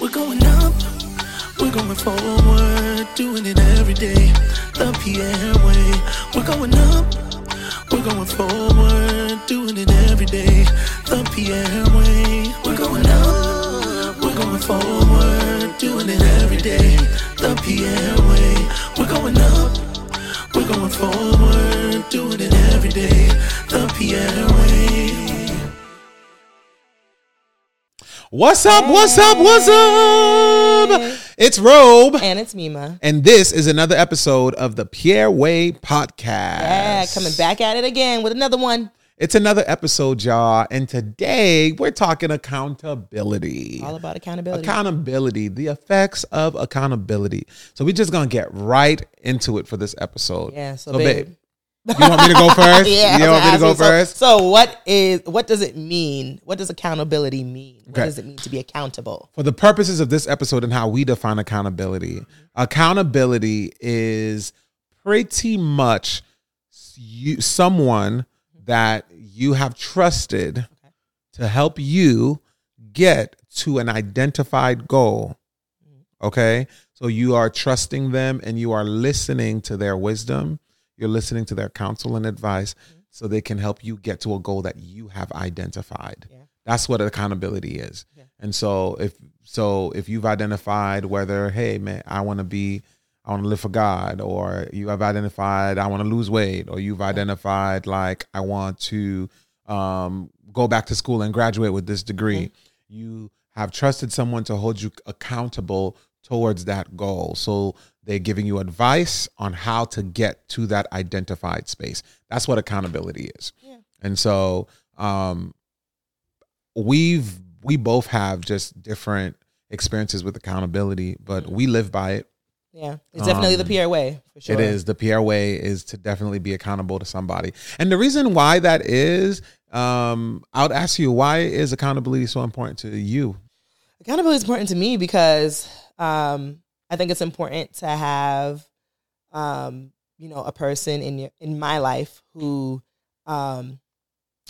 We're going up, we're going forward, doing it every day. The Pierre way. We're going up, we're going forward, doing it every day. The Pierre way. We're going up, we're going forward, doing it every day. The Pierre way. We're going up, we're going forward, doing it every day. The Pierre way. What's up? What's up? What's up? It's Robe. And it's Mima. And this is another episode of the Pierre Way Podcast. Yeah, coming back at it again with another one. It's another episode, y'all. And today we're talking accountability. All about accountability. Accountability, the effects of accountability. So we're just going to get right into it for this episode. Yeah, so, babe. You want me to go first? yeah, You want me to go first? So, so what is what does it mean? What does accountability mean? What Okay. does it mean to be accountable? for the purposes of this episode and how we define accountability, accountability is pretty much you, someone that you have trusted to help you get to an identified goal. Okay? So you are trusting them and you are listening to their wisdom, you're listening to their counsel and advice so they can help you get to a goal that you have identified. Yeah. That's what accountability is. And so if so if you've identified whether hey man I want to be I want to live for God or you have identified I want to lose weight or you've identified like I want to um, go back to school and graduate with this degree you have trusted someone to hold you accountable towards that goal. So they're giving you advice on how to get to that identified space. That's what accountability is. And so um, we've we both have just different experiences with accountability, but we live by it. Yeah, it's definitely the Pierre way for sure. Um, It is. The Pierre way is to definitely be accountable to somebody, and the reason why that is, um, I would ask you why is accountability so important to you? accountability is important to me because um, I think it's important to have, um, you know, a person in your in my life who um,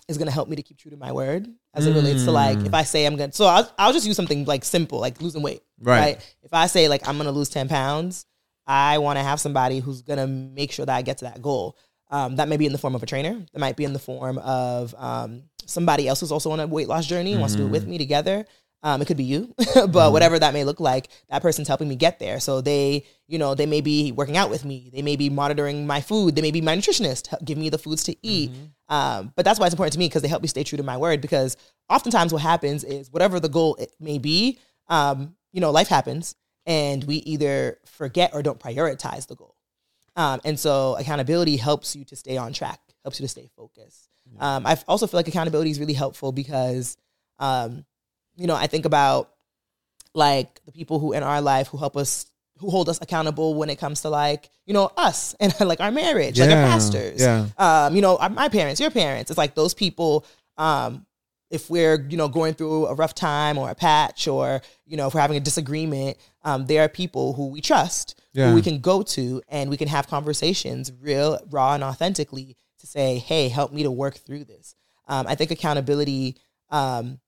is going to help me to keep true to my word as it relates to like if I say I'm going to. So I'll, I'll just use something like simple, like losing weight. Right. If I say like I'm going to lose ten pounds, I want to have somebody who's going to make sure that I get to that goal. Um, that may be in the form of a trainer. That might be in the form of um, somebody else who's also on a weight loss journey and wants to do it with me together. Um, it could be you, but whatever that may look like, that person's helping me get there. So they, you know, they may be working out with me. They may be monitoring my food. They may be my nutritionist, give me the foods to eat. Um, but that's why it's important to me because they help me stay true to my word. Because oftentimes what happens is whatever the goal it may be, um, you know, life happens and we either forget or don't prioritize the goal. Um, and so accountability helps you to stay on track, helps you to stay focused. Um, I also feel like accountability is really helpful because, um, you know, I think about like the people who in our life who help us, who hold us accountable when it comes to like, you know, us and like our marriage, like our pastors, yeah. um, you know, our- my parents, your parents. It's like those people, um, if we're you know going through a rough time or a patch or you know if we're having a disagreement um, there are people who we trust Yeah. who we can go to and we can have conversations real raw and authentically to say hey help me to work through this um, i think accountability um,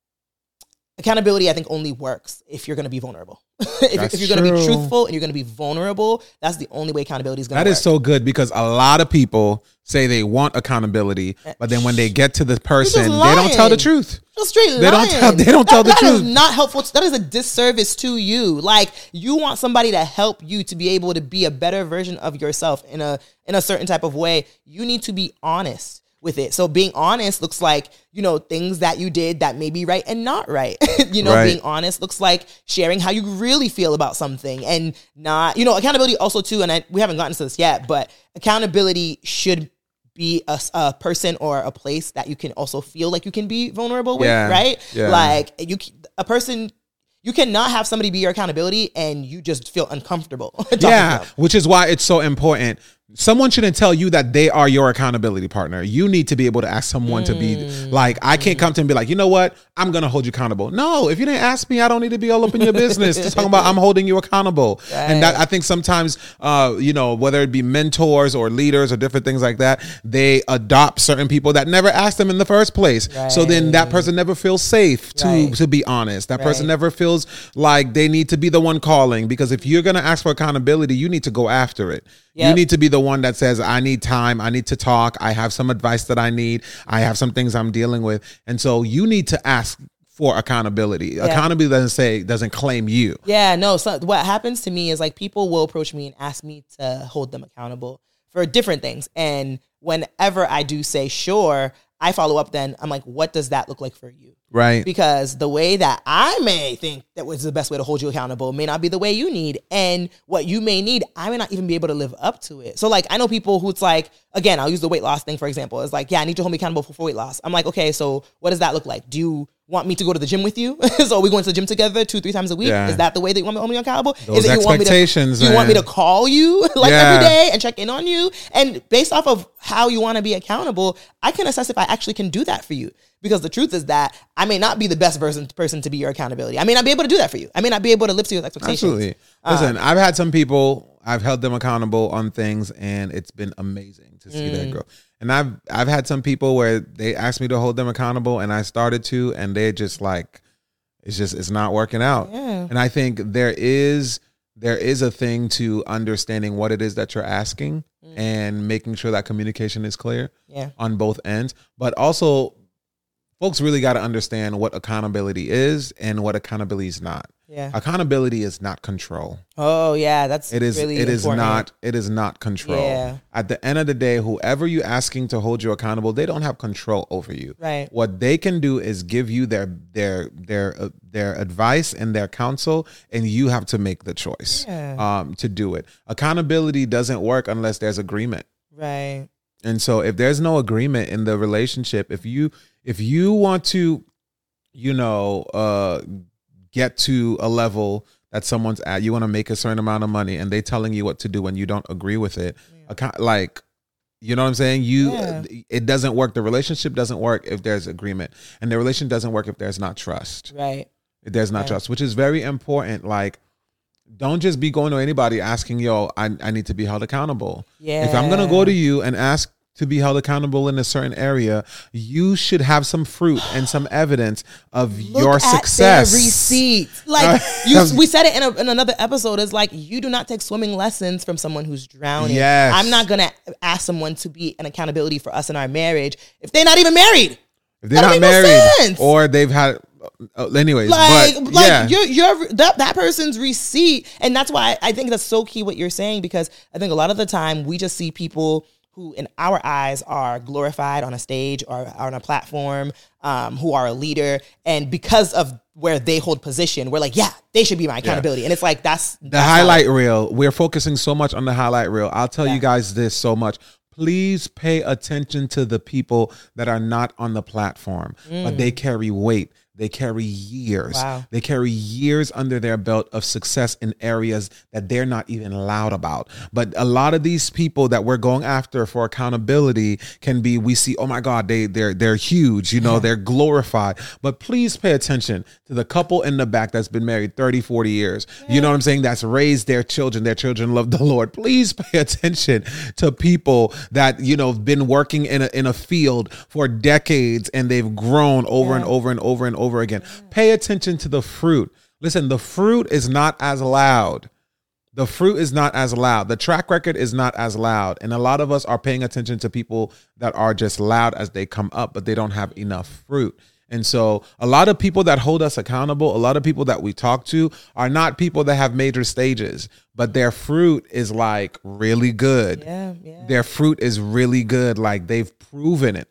accountability i think only works if you're going to be vulnerable if, you're- if you're going to be truthful and you're going to be vulnerable that's the only way accountability is going to That work is so good because a lot of people say they want accountability, eh, but then when they get to the person, they don't tell the truth. Just straight They don't tell- they don't tell the that is truth. not helpful. That is a disservice to you. Like you want somebody to help you to be able to be a better version of yourself in a in a certain type of way. You need to be honest with it. So being honest looks like you know things that you did that may be right and not right. you know, Right. being honest looks like sharing how you really feel about something and not you know accountability also too. And I, we haven't gotten to this yet, but accountability should be a person or a place that you can also feel like you can be vulnerable with, Yeah, right? yeah. Like you, a person, you cannot have somebody be your accountability and you just feel uncomfortable. Yeah, which is why it's so important someone shouldn't tell you that they are your accountability partner. You need to be able to ask someone to be like, I can't come to and be like, you know what? I'm gonna hold you accountable. No, if you didn't ask me, I don't need to be all up in your business. Just talking about I'm holding you accountable. And that I think sometimes uh, you know, whether it be mentors or leaders or different things like that, they adopt certain people that never asked them in the first place. So then that person never feels safe to Right. to be honest. That person never feels like they need to be the one calling because if you're gonna ask for accountability, you need to go after it. You need to be the one that says, I need time, I need to talk, I have some advice that I need, I have some things I'm dealing with. And so you need to ask for accountability. Accountability doesn't say doesn't claim you. Yeah, no. So what happens to me is like people will approach me and ask me to hold them accountable for different things. And whenever I do say sure, I follow up. Then I'm like, what does that look like for you? Right. Because the way that I may think that was the best way to hold you accountable may not be the way you need, and what you may need, I may not even be able to live up to it. So like, I know people who it's like, again, I'll use the weight loss thing for example. It's like, yeah, I need to hold me accountable for, for weight loss. I'm like, okay, so what does that look like? Do you want me to go to the gym with you? so are we going to the gym together two, three times a week? Yeah. Is that the way that you want me to hold me accountable? Those Is it you want me to? Do you want me to call you like Yeah. every day and check in on you? And based off of how you want to be accountable, I can assess if I actually can do that for you. Because the truth is that I may not be the best person person to be your accountability. I may not be able to do that for you. I may not be able to live to your expectations. Absolutely. Listen, I've had some people, I've held them accountable on things and it's been amazing to see Mm. that grow. And I've I've had some people where they asked me to hold them accountable and I started to and they're just like it's just it's not working out. Yeah. And I think there is there is a thing to understanding what it is that you're asking and making sure that communication is clear Mm. Yeah. on both ends. But also folks really got to understand what accountability is and what accountability is not. Yeah. Accountability is not control. Oh yeah, that's It is really it is not it is not control. Yeah. At the end of the day, whoever you asking to hold you accountable, they don't have control over you. Right. What they can do is give you their their their uh, their advice and their counsel and you have to make the choice Yeah. um to do it. Accountability doesn't work unless there's agreement. right. And so if there's no agreement in the relationship, if you if you want to, you know, uh get to a level that someone's at, you want to make a certain amount of money and they telling you what to do and you don't agree with it. Account like you know what I'm saying? You Yeah. it doesn't work. The relationship doesn't work if there's agreement. And the relation doesn't work if there's not trust. Right. If there's not Right. trust, which is very important. Like don't just be going to anybody asking, yo, I, I need to be held accountable. Yeah. If I'm gonna go to you and ask to be held accountable in a certain area, you should have some fruit and some evidence of Look your success. Receipts. Like you, we said it in, a, in another episode. Is like you do not take swimming lessons from someone who's drowning. Yes. I'm not gonna ask someone to be an accountability for us in our marriage if they're not even married. If they're not don't no married or they've had, uh, anyways, Like, but like yeah, you're, you're that that person's receipt, and that's why I think that's so key what you're saying because I think a lot of the time we just see people who, in our eyes, are glorified on a stage or on a platform, um, who are a leader, and because of where they hold position, we're like, yeah, they should be my accountability, and it's like that's the highlight reel. We're focusing so much on the highlight reel. I'll tell Yeah. you guys this so much. Please pay attention to the people that are not on the platform, but they carry weight. They carry years. Wow. They carry years under their belt of success in areas that they're not even loud about. But a lot of these people that we're going after for accountability can be we see, oh my God, they they're they're huge, you know, they're glorified. But please pay attention to the couple in the back that's been married 30, 40 years. You know what I'm saying? That's raised their children. Their children love the Lord. Please pay attention to people that, you know, have been working in a in a field for decades and they've grown over and over and over and over again. Pay attention to the fruit. Listen, the fruit is not as loud. The fruit is not as loud. The track record is not as loud. And a lot of us are paying attention to people that are just loud as they come up, but they don't have enough fruit. And so, a lot of people that hold us accountable, a lot of people that we talk to are not people that have major stages, but their fruit is like really good. Yeah, yeah, Their fruit is really good. Like they've proven it.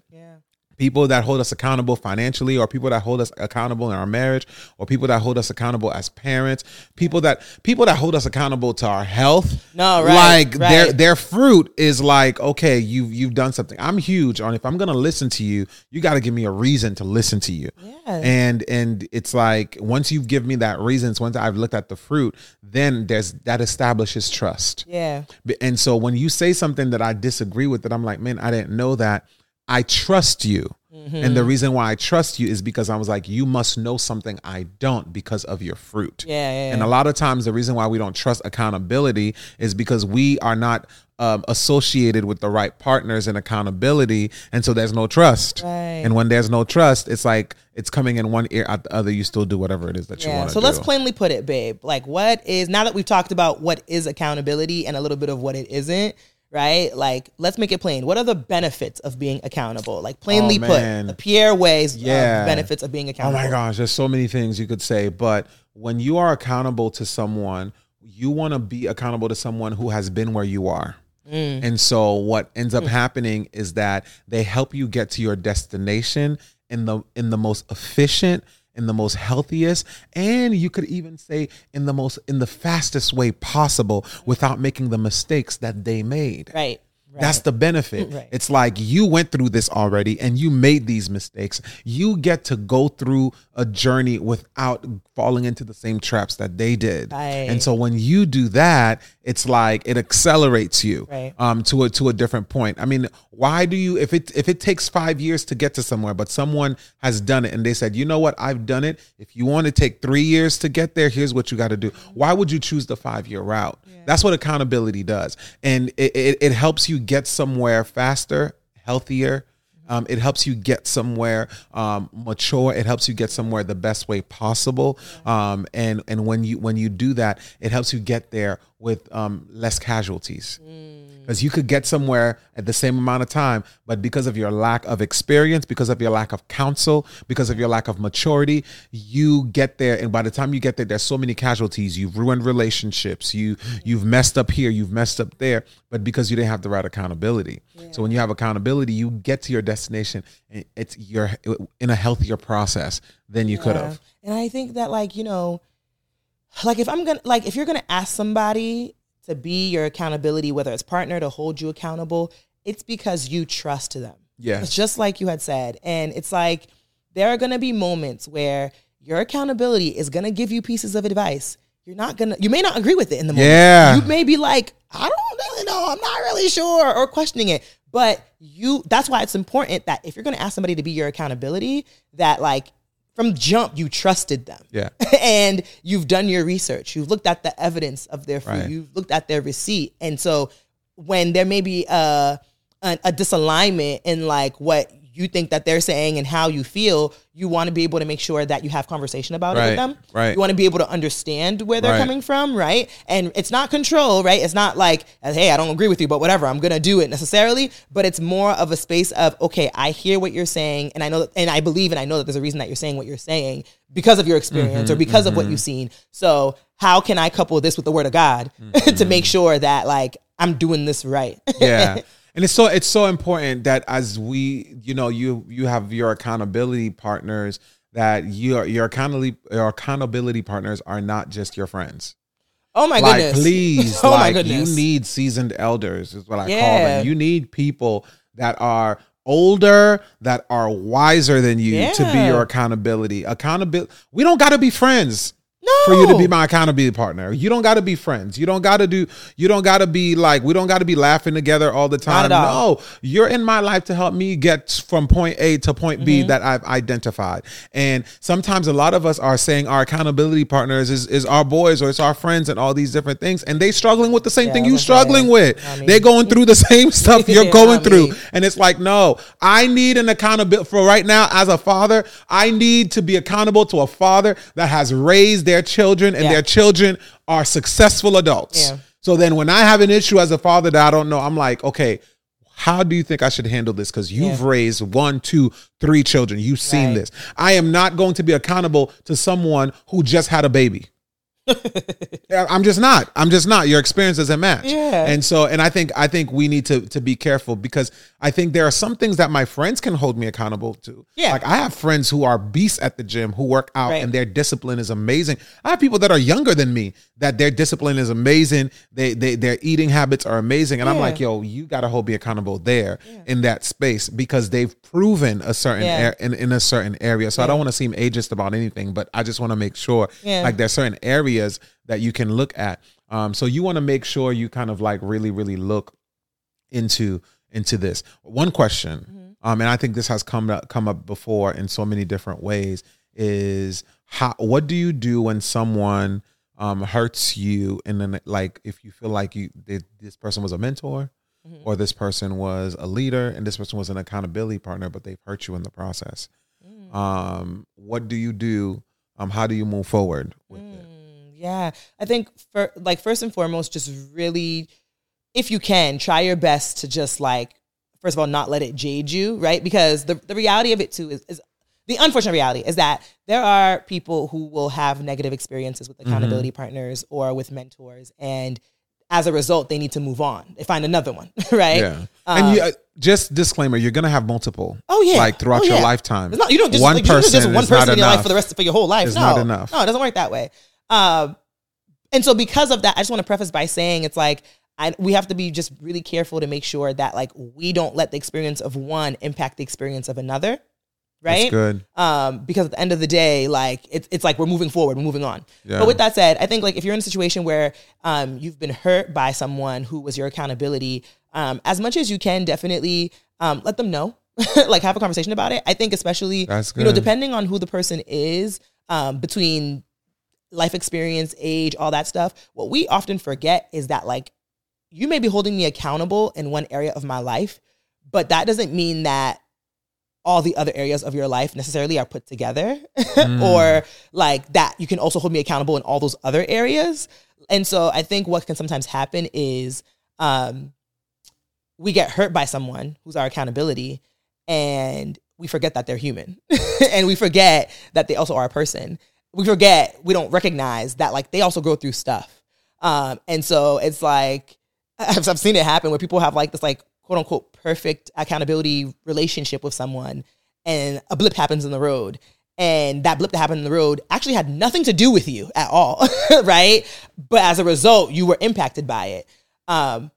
People that hold us accountable financially or people that hold us accountable in our marriage or people that hold us accountable as parents people that people that hold us accountable to our health No, right, like their right. their fruit is like okay you've you've done something i'm huge on if i'm gonna listen to you you got to give me a reason to listen to you Yeah. and and it's like once you've given me that reasons once i've looked at the fruit then there's that establishes trust Yeah. And so when you say something that I disagree with, that I'm like, man, I didn't know that. I trust you. Mm-hmm. And the reason why I trust you is because I was like, you must know something I don't because of your fruit. Yeah, yeah, And a lot of times, the reason why we don't trust accountability is because we are not um, associated with the right partners in accountability. And so there's no trust. Right. And when there's no trust, it's like it's coming in one ear, out the other. You still do whatever it is that you want to So do. let's plainly put it, babe. Like, what is now that we've talked about what is accountability and a little bit of what it isn't, right? Like, let's make it plain. What are the benefits of being accountable? Like, plainly Oh, put, the Pierre ways Yeah. of benefits of being accountable. Oh my gosh, there's so many things you could say, but when you are accountable to someone, you want to be accountable to someone who has been where you are. Mm. And so what ends up happening is that they help you get to your destination in the in the most efficient in the most healthiest and you could even say in the most in the fastest way possible without making the mistakes that they made. Right. Right. That's the benefit. Right. It's like you went through this already and you made these mistakes. You get to go through a journey without falling into the same traps that they did. Right. And so when you do that, it's like it accelerates you um to a to a different point. I mean, why do you if it if it takes 5 years to get to somewhere but someone has done it and they said, "You know what? I've done it. If you want to take 3 years to get there, here's what you got to do." Why would you choose the 5-year route? That's what accountability does. And it, it, it helps you get somewhere faster, healthier. Um, it helps you get somewhere um, mature. It helps you get somewhere the best way possible. Um, and and when you when you do that, it helps you get there with um, less casualties. Mm. Because you could get somewhere at the same amount of time, but because of your lack of experience, because of your lack of counsel, because of your lack of maturity, you get there, and by the time you get there, there's so many casualties. You've ruined relationships. You mm-hmm. you've messed up here. You've messed up there. But because you didn't have the right accountability, so when you have accountability, you get to your destination. And it's you're in a healthier process than you could have. And I think that like, you know, like if I'm gonna like if you're gonna ask somebody to be your accountability, whether it's partner to hold you accountable, it's because you trust them. Yeah. It's just like you had said. And it's like there are gonna be moments where your accountability is gonna give you pieces of advice. You're not gonna you may not agree with it in the moment. Yeah. You may be like, I don't really know, I'm not really sure, or questioning it. But you that's why it's important that if you're gonna ask somebody to be your accountability, that like from jump you trusted them. Yeah. and you've done your research. You've looked at the evidence of their food. Right. You've looked at their receipt. And so when there may be uh, a, a a disalignment in like what you think that they're saying and how you feel, you want to be able to make sure that you have conversation about it Right, with them. right. You want to be able to understand where they're Right. coming from, right? And it's not control, right? It's not like, hey, I don't agree with you, but whatever, I'm gonna do it necessarily. But it's more of a space of, okay, I hear what you're saying, and I know, and I believe, and I know that there's a reason that you're saying what you're saying because of your experience mm-hmm, or because of what mm-hmm. you've seen. So how can I couple this with the word of God mm-hmm. to make sure that like I'm doing this right? yeah and it's so it's so important that as we you know you you have your accountability partners that your your accountability your accountability partners are not just your friends. Oh my like goodness! please oh like my goodness! you need seasoned elders is what i call them. You need people that are older that are wiser than you to be your accountability. Accountability we don't got to be friends no. for you to be my accountability partner. You don't got to be friends. You don't got to do. You don't got to be like. We don't got to be laughing together all the time. all. No, you're in my life to help me get from point A to point Mm-hmm. B that I've identified. And sometimes a lot of us are saying our accountability partners is is our boys or it's our friends and all these different things, and they struggling with the same Yeah, thing you struggling saying. with. I mean- They're going through the same stuff you're going I through, and it's like, no, I need an accountability for right now as a father. I need to be accountable to a father that has raised their children and Yeah. their children are successful adults. Yeah. So then when I have an issue as a father that I don't know, I'm like, okay, how do you think I should handle this? Because you've Yeah. raised one, two, three children. You've seen Right. this. I am not going to be accountable to someone who just had a baby. Yeah, I'm just not. I'm just not. Your experience doesn't match. Yeah. And so, and I think I think we need to to be careful because I think there are some things that my friends can hold me accountable to. Yeah. Like I have friends who are beasts at the gym who work out Right. and their discipline is amazing. I have people that are younger than me that their discipline is amazing. They they their eating habits are amazing, and I'm like, yo, you got to hold me accountable there in that space because they've proven a certain Yeah. in, in a certain area. So I don't want to seem ageist about anything, but I just want to make sure Yeah. like there's certain areas that you can look at. Um, so you want to make sure you kind of like really, really look into into this. One question, Mm-hmm. um, and I think this has come up come up before in so many different ways, is how what do you do when someone um hurts you and then like if you feel like you that this person was a mentor Mm-hmm. or this person was a leader and this person was an accountability partner but they've hurt you in the process Mm. um what do you do um how do you move forward with it Mm, yeah, I think for like first and foremost, just really, if you can, try your best to just like first of all not let it jade you, right? Because the the reality of it too is, is the unfortunate reality is that there are people who will have negative experiences with accountability partners or with mentors, and as a result, they need to move on. They find another one, right? Yeah. and you, uh, just disclaimer, you're gonna have multiple. Oh yeah, Like throughout Oh, your lifetime. It's not, you don't just one like, you don't person just one person in your life for the rest for your whole life. It's no, not enough. No, it doesn't work that way. Um, and so because of that, I just want to preface by saying it's like I, we have to be just really careful to make sure that like we don't let the experience of one impact the experience of another. Right. That's good. Um, because at the end of the day, like it's it's like we're moving forward, we're moving on. Yeah. But with that said, I think like if you're in a situation where um you've been hurt by someone who was your accountability, um, as much as you can, definitely um let them know. like have a conversation about it. I think especially you know, depending on who the person is, um, between life experience, age, all that stuff, what we often forget is that like you may be holding me accountable in one area of my life, but that doesn't mean that all the other areas of your life necessarily are put together or like that you can also hold me accountable in all those other areas. And so I think what can sometimes happen is um we get hurt by someone who's our accountability and we forget that they're human and we forget that they also are a person we forget we don't recognize that like they also go through stuff um and so it's like I've, I've seen it happen where people have like this like quote unquote perfect accountability relationship with someone and a blip happens in the road and that blip that happened in the road actually had nothing to do with you at all right but as a result you were impacted by it um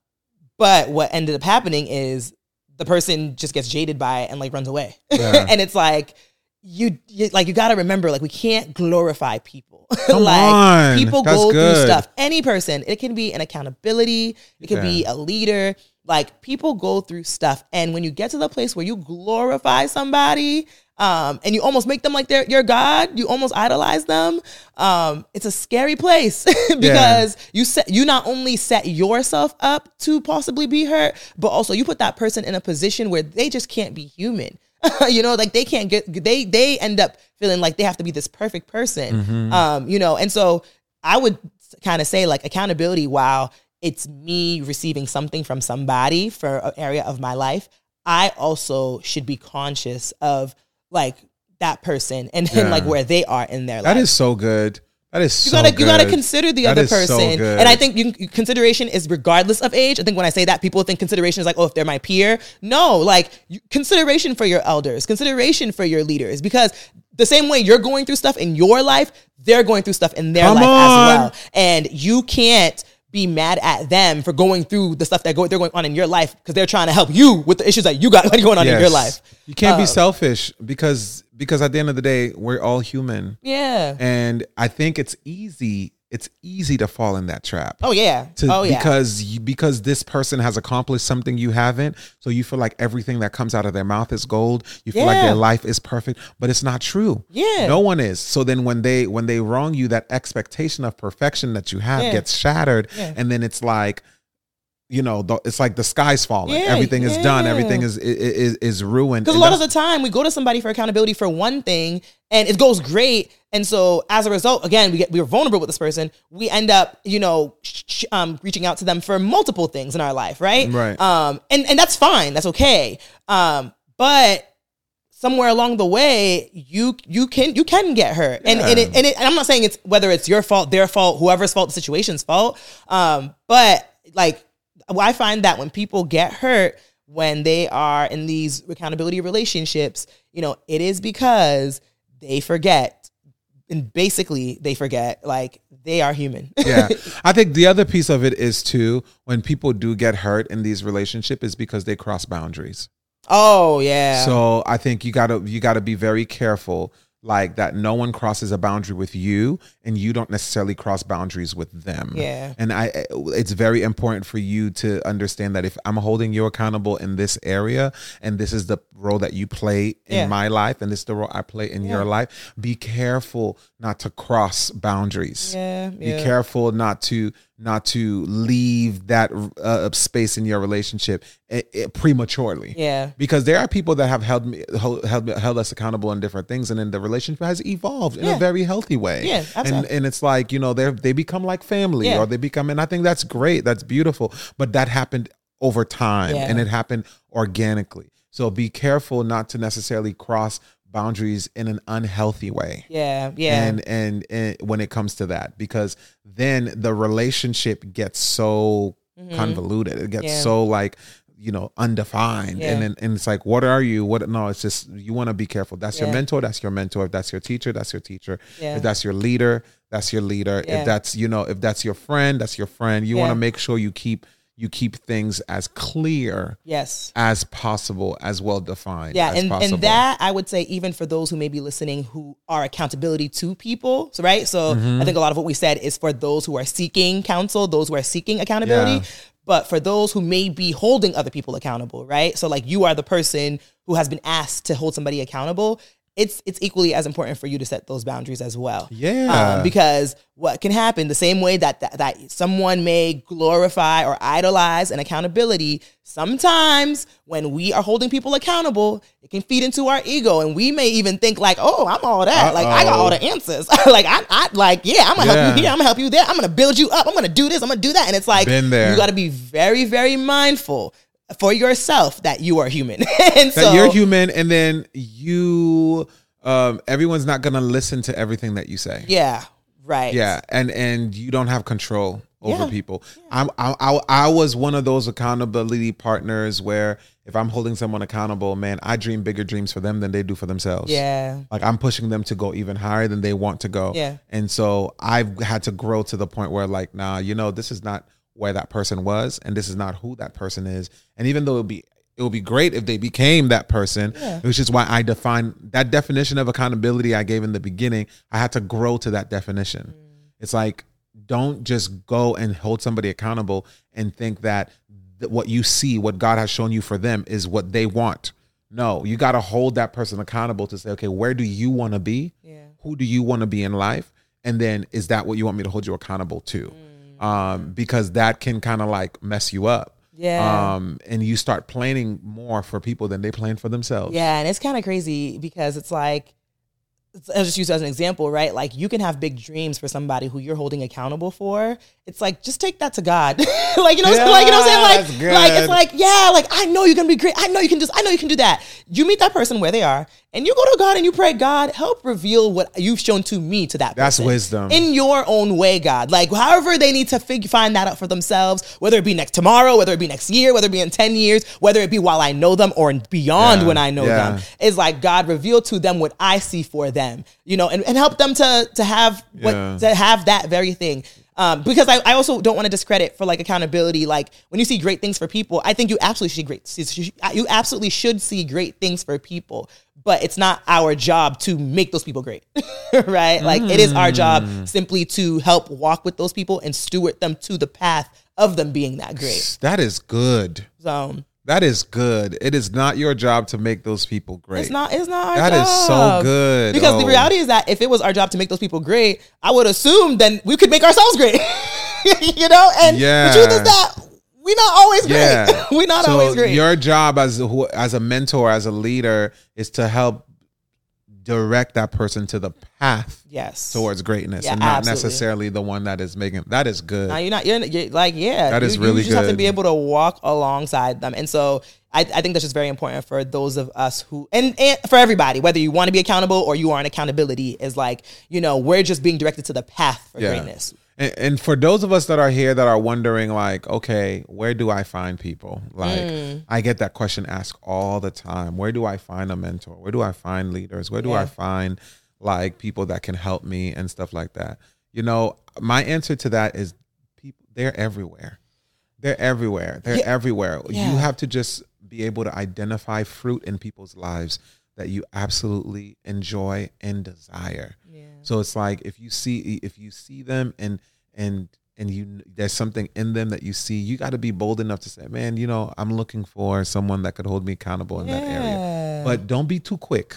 but what ended up happening is the person just gets jaded by it and like runs away. Yeah. and it's like you, you like you got to remember like we can't glorify people. Come like on. people That's go through stuff. Any person, it can be an accountability, it can be a leader. Like people go through stuff and when you get to the place where you glorify somebody um, and you almost make them like they're your god, you almost idolize them. Um, it's a scary place because you set you not only set yourself up to possibly be hurt, but also you put that person in a position where they just can't be human. you know, like they can't get they they end up feeling like they have to be this perfect person. Um, you know, and so I would kind of say like accountability while it's me receiving something from somebody for an area of my life, I also should be conscious of like that person and, Yeah. like where they are in their That life. That is so good. That is You so gotta good. you gotta consider the That other so person, good. and I think you, consideration is regardless of age. I think when I say that, people think consideration is like, oh, if they're my peer. No, like you, consideration for your elders, consideration for your leaders, because the same way you're going through stuff in your life, they're going through stuff in their Come life on. as well, and you can't be mad at them for going through the stuff that go, they're going on in your life because they're trying to help you with the issues that you got going on in your life. You can't be Um, selfish because because at the end of the day, we're all human. Yeah. And I think it's easy it's easy to fall in that trap. Oh yeah. To, oh yeah. because you, because this person has accomplished something you haven't, so you feel like everything that comes out of their mouth is gold. You feel like their life is perfect, but it's not true. Yeah. no one is. So then when they when they wrong you, that expectation of perfection that you have Yeah. gets shattered, Yeah. and then it's like, you know, the, it's like the sky's falling. Yeah, Everything is done. Everything is is is ruined. Because a lot of the time we go to somebody for accountability for one thing and it goes great. And so as a result, again, we get we are vulnerable with this person. We end up, you know, um, reaching out to them for multiple things in our life, right? Right. Um, and and that's fine. That's okay. Um, but somewhere along the way you you can you can get hurt and and, it, and, it, and i'm not saying it's whether it's your fault their fault whoever's fault the situation's fault um but like i find that when people get hurt when they are in these accountability relationships you know it is because they forget and basically they forget like they are human. Yeah. I think the other piece of it is too when people do get hurt in these relationships is because they cross boundaries. Oh yeah. So I think you gotta you gotta be very careful like that no one crosses a boundary with you and you don't necessarily cross boundaries with them. Yeah. And i it's very important for you to understand that if i'm holding you accountable in this area and this is the role that you play in Yeah. my life and this is the role i play in your life be careful not to cross boundaries. Yeah be careful not to not to leave that uh, space in your relationship eh, eh, prematurely yeah because there are people that have held me held, held, held us accountable in different things and then the relationship has evolved in Yeah. a very healthy way Yeah, and and it's like you know they they become like family Yeah. or they become and i think that's great that's beautiful but that happened over time Yeah. and it happened organically so be careful not to necessarily cross boundaries in an unhealthy way. Yeah yeah. And, and and when it comes to that because then the relationship gets so convoluted. It gets Mm-hmm. Yeah. so like you know undefined. Yeah. and then and it's like what are you? What no it's just you want to be careful. That's your mentor that's your mentor. If that's your teacher that's your teacher. Yeah. if that's your leader that's your leader. Yeah. if that's you know if that's your friend that's your friend. You want to make sure you keep you keep things as clear yes as possible as well defined yeah as and, possible. and that i would say even for those who may be listening who are accountability to people so right so Mm-hmm. i think a lot of what we said is for those who are seeking counsel those who are seeking accountability Yeah. but for those who may be holding other people accountable right so like you are the person who has been asked to hold somebody accountable it's it's equally as important for you to set those boundaries as well. Yeah. um, because what can happen the same way that, that that someone may glorify or idolize an accountability sometimes when we are holding people accountable it can feed into our ego and we may even think like oh i'm all that. Like i got all the answers. Like I, I like yeah i'm gonna help you here i'm gonna help you there i'm gonna build you up i'm gonna do this i'm gonna do that. And it's like you got to be very very mindful for yourself that you are human. And that so you're human and then you um everyone's not gonna listen to everything that you say. Yeah right. Yeah and and you don't have control over Yeah. people. I'm, I, I i was one of those accountability partners where if i'm holding someone accountable man i dream bigger dreams for them than they do for themselves. Yeah. Like i'm pushing them to go even higher than they want to go. Yeah. and so i've had to grow to the point where like nah you know this is not where that person was and this is not who that person is. And even though it would be it would be great if they became that person which is why i define that definition of accountability i gave in the beginning i had to grow to that definition. It's like don't just go and hold somebody accountable and think that th- what you see what god has shown you for them is what they want. No you got to hold that person accountable to say okay where do you want to be? Yeah. who do you want to be in life? And then is that what you want me to hold you accountable to? Mm. Um because that can kind of like mess you up Yeah. um and you start planning more for people than they plan for themselves Yeah, and it's kind of crazy because it's like I'll just use it as an example, right? Like you can have big dreams for somebody who you're holding accountable for. It's like just take that to God, like you know, Yeah, like you know what I'm saying? Like, like it's like yeah, like I know you're gonna be great. I know you can just, I know you can do that. You meet that person where they are, and you go to God and you pray, God, help reveal what you've shown to me to that. That's person. wisdom. in your own way, God. Like however they need to figure find that out for themselves, whether it be next tomorrow, whether it be next year, whether it be in ten years, whether it be while I know them or beyond Yeah, when I know yeah. them It's like God reveal to them what I see for them, you know, and, and help them to to have what Yeah. to have that very thing. Um, because I, I also don't want to discredit for like accountability. Like when you see great things for people, I think you absolutely see great. You absolutely should see great things for people, but it's not our job to make those people great, right? Like it is our Mm. job simply to help walk with those people and steward them to the path of them being that great. that is good So that is good it is not your job to make those people great It's not. It's not our That job. is so good. Because Oh. the reality is that if it was our job to make those people great, I would assume then we could make ourselves great. you know, and Yeah. the truth is that we're not always great. Yeah. we're not so always great. your job as a, as a mentor, as a leader, is to help direct that person to the path Yes. towards greatness Yeah, and not absolutely. necessarily the one that is making that is good. Now you're not. You're, you're like yeah. That you, is really You just have to be able to walk alongside them, and so I, I think that's just very important for those of us who and, and for everybody, whether you want to be accountable or you are in accountability, is like you know we're just being directed to the path for greatness. And, and for those of us that are here that are wondering, like, okay, where do I find people? Like, Mm. I get that question asked all the time. Where do I find a mentor? Where do I find leaders? Where do Yeah. I find like people that can help me and stuff like that? You know, my answer to that is people. They're everywhere. They're everywhere. They're Yeah. everywhere. Yeah. You have to just be able to identify fruit in people's lives that you absolutely enjoy and desire. Yeah. So it's like if you see if you see them and and and you there's something in them that you see, you got to be bold enough to say, "Man, you know, I'm looking for someone that could hold me accountable in that area." But don't be too quick.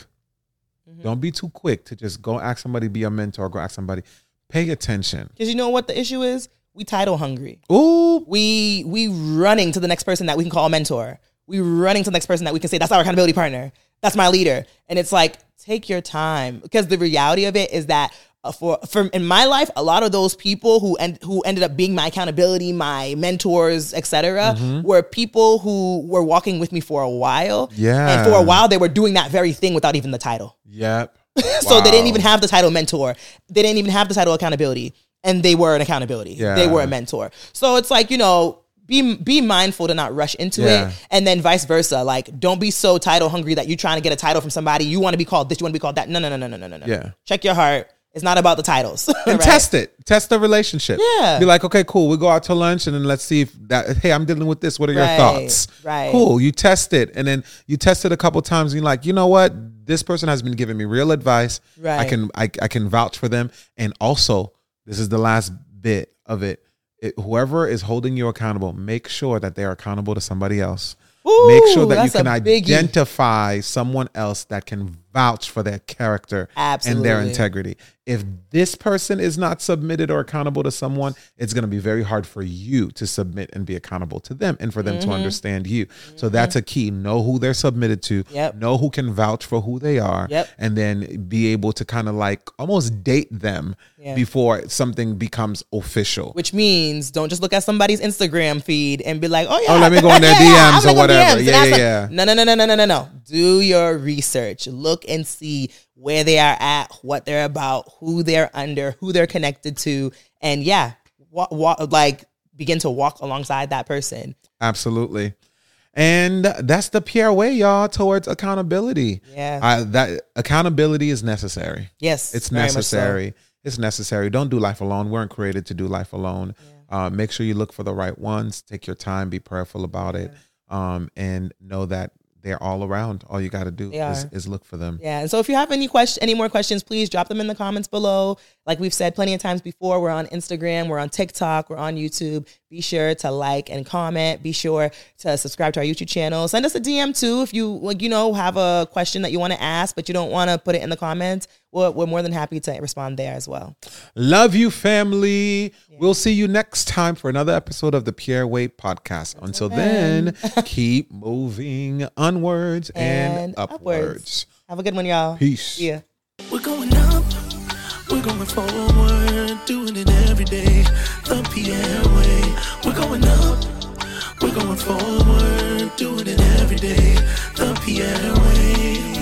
Mm-hmm. Don't be too quick to just go ask somebody be a mentor, go ask somebody. Pay attention. Because you know what the issue is? We title hungry. Ooh, We we running to the next person that we can call a mentor. We running to the next person that we can say that's our accountability partner. That's my leader. And it's like take your time because the reality of it is that uh, for for in my life, a lot of those people who end, who ended up being my accountability, my mentors, etc., Mm-hmm. were people who were walking with me for a while. Yeah. and for a while they were doing that very thing without even the title. yep. So they didn't even have the title mentor. They didn't even have the title accountability, and they were an accountability. Yeah. They were a mentor. So it's like you know, be be mindful to not rush into Yeah. it, and then vice versa. Like, don't be so title hungry that you're trying to get a title from somebody. You want to be called this. You want to be called that. No, no, no, no, no, no, no. no. Yeah. Check your heart. It's not about the titles. and right? test it. Test the relationship. Yeah. Be like, okay, cool. We go out to lunch and then let's see if that. Hey, I'm dealing with this. What are your Right, thoughts? right. Cool. You test it, and then you test it a couple times. And you're like, you know what? This person has been giving me real advice. right I can I, I can vouch for them. And also, this is the last bit of it. It. Whoever is holding you accountable, make sure that they are accountable to somebody else. make sure that you can identify someone else that can vouch for their character and their integrity. If this person is not submitted or accountable to someone, it's going to be very hard for you to submit and be accountable to them and for them Mm-hmm. to understand you. So that's a key. Know who they're submitted to, Yep. know who can vouch for who they are, Yep. and then be able to kind of like almost date them Yeah. before something becomes official. Which means don't just look at somebody's Instagram feed and be like, oh yeah, Oh, let me go in their yeah, yeah, DMs I'm or whatever. DMs. Yeah, yeah, yeah. No, no, no, no, no, no, no, no. Do your research. Look and see where they are at, what they're about, who they're under, who they're connected to, and yeah, like begin to walk alongside that person. Absolutely. And that's the Pierre way, y'all, towards accountability. Yeah. I, that accountability is necessary. Yes, It's much so. It's necessary. Don't do life alone. We weren't created to do life alone. Uh, make sure you look for the right ones. Take your time. Be prayerful about it. Um, and know that they're all around. All you got to do is, is look for them. Yeah, and so if you have any question, any more questions, please drop them in the comments below. Like we've said plenty of times before, we're on Instagram, we're on TikTok, we're on YouTube. Be sure to like and comment. Be sure to subscribe to our YouTube channel. Send us a DM too if you like, you know, have a question that you want to ask, but you don't want to put it in the comments. We're, we're more than happy to respond there as well. Love you, family. We'll see you next time for another episode of the Pierre Way podcast. Until then, keep moving onwards and, And upwards. upwards. Have a good one, y'all. Peace. See ya. We're going forward, doing it every day. The Pierre way. We're going up. We're going forward, doing it every day. The Pierre way.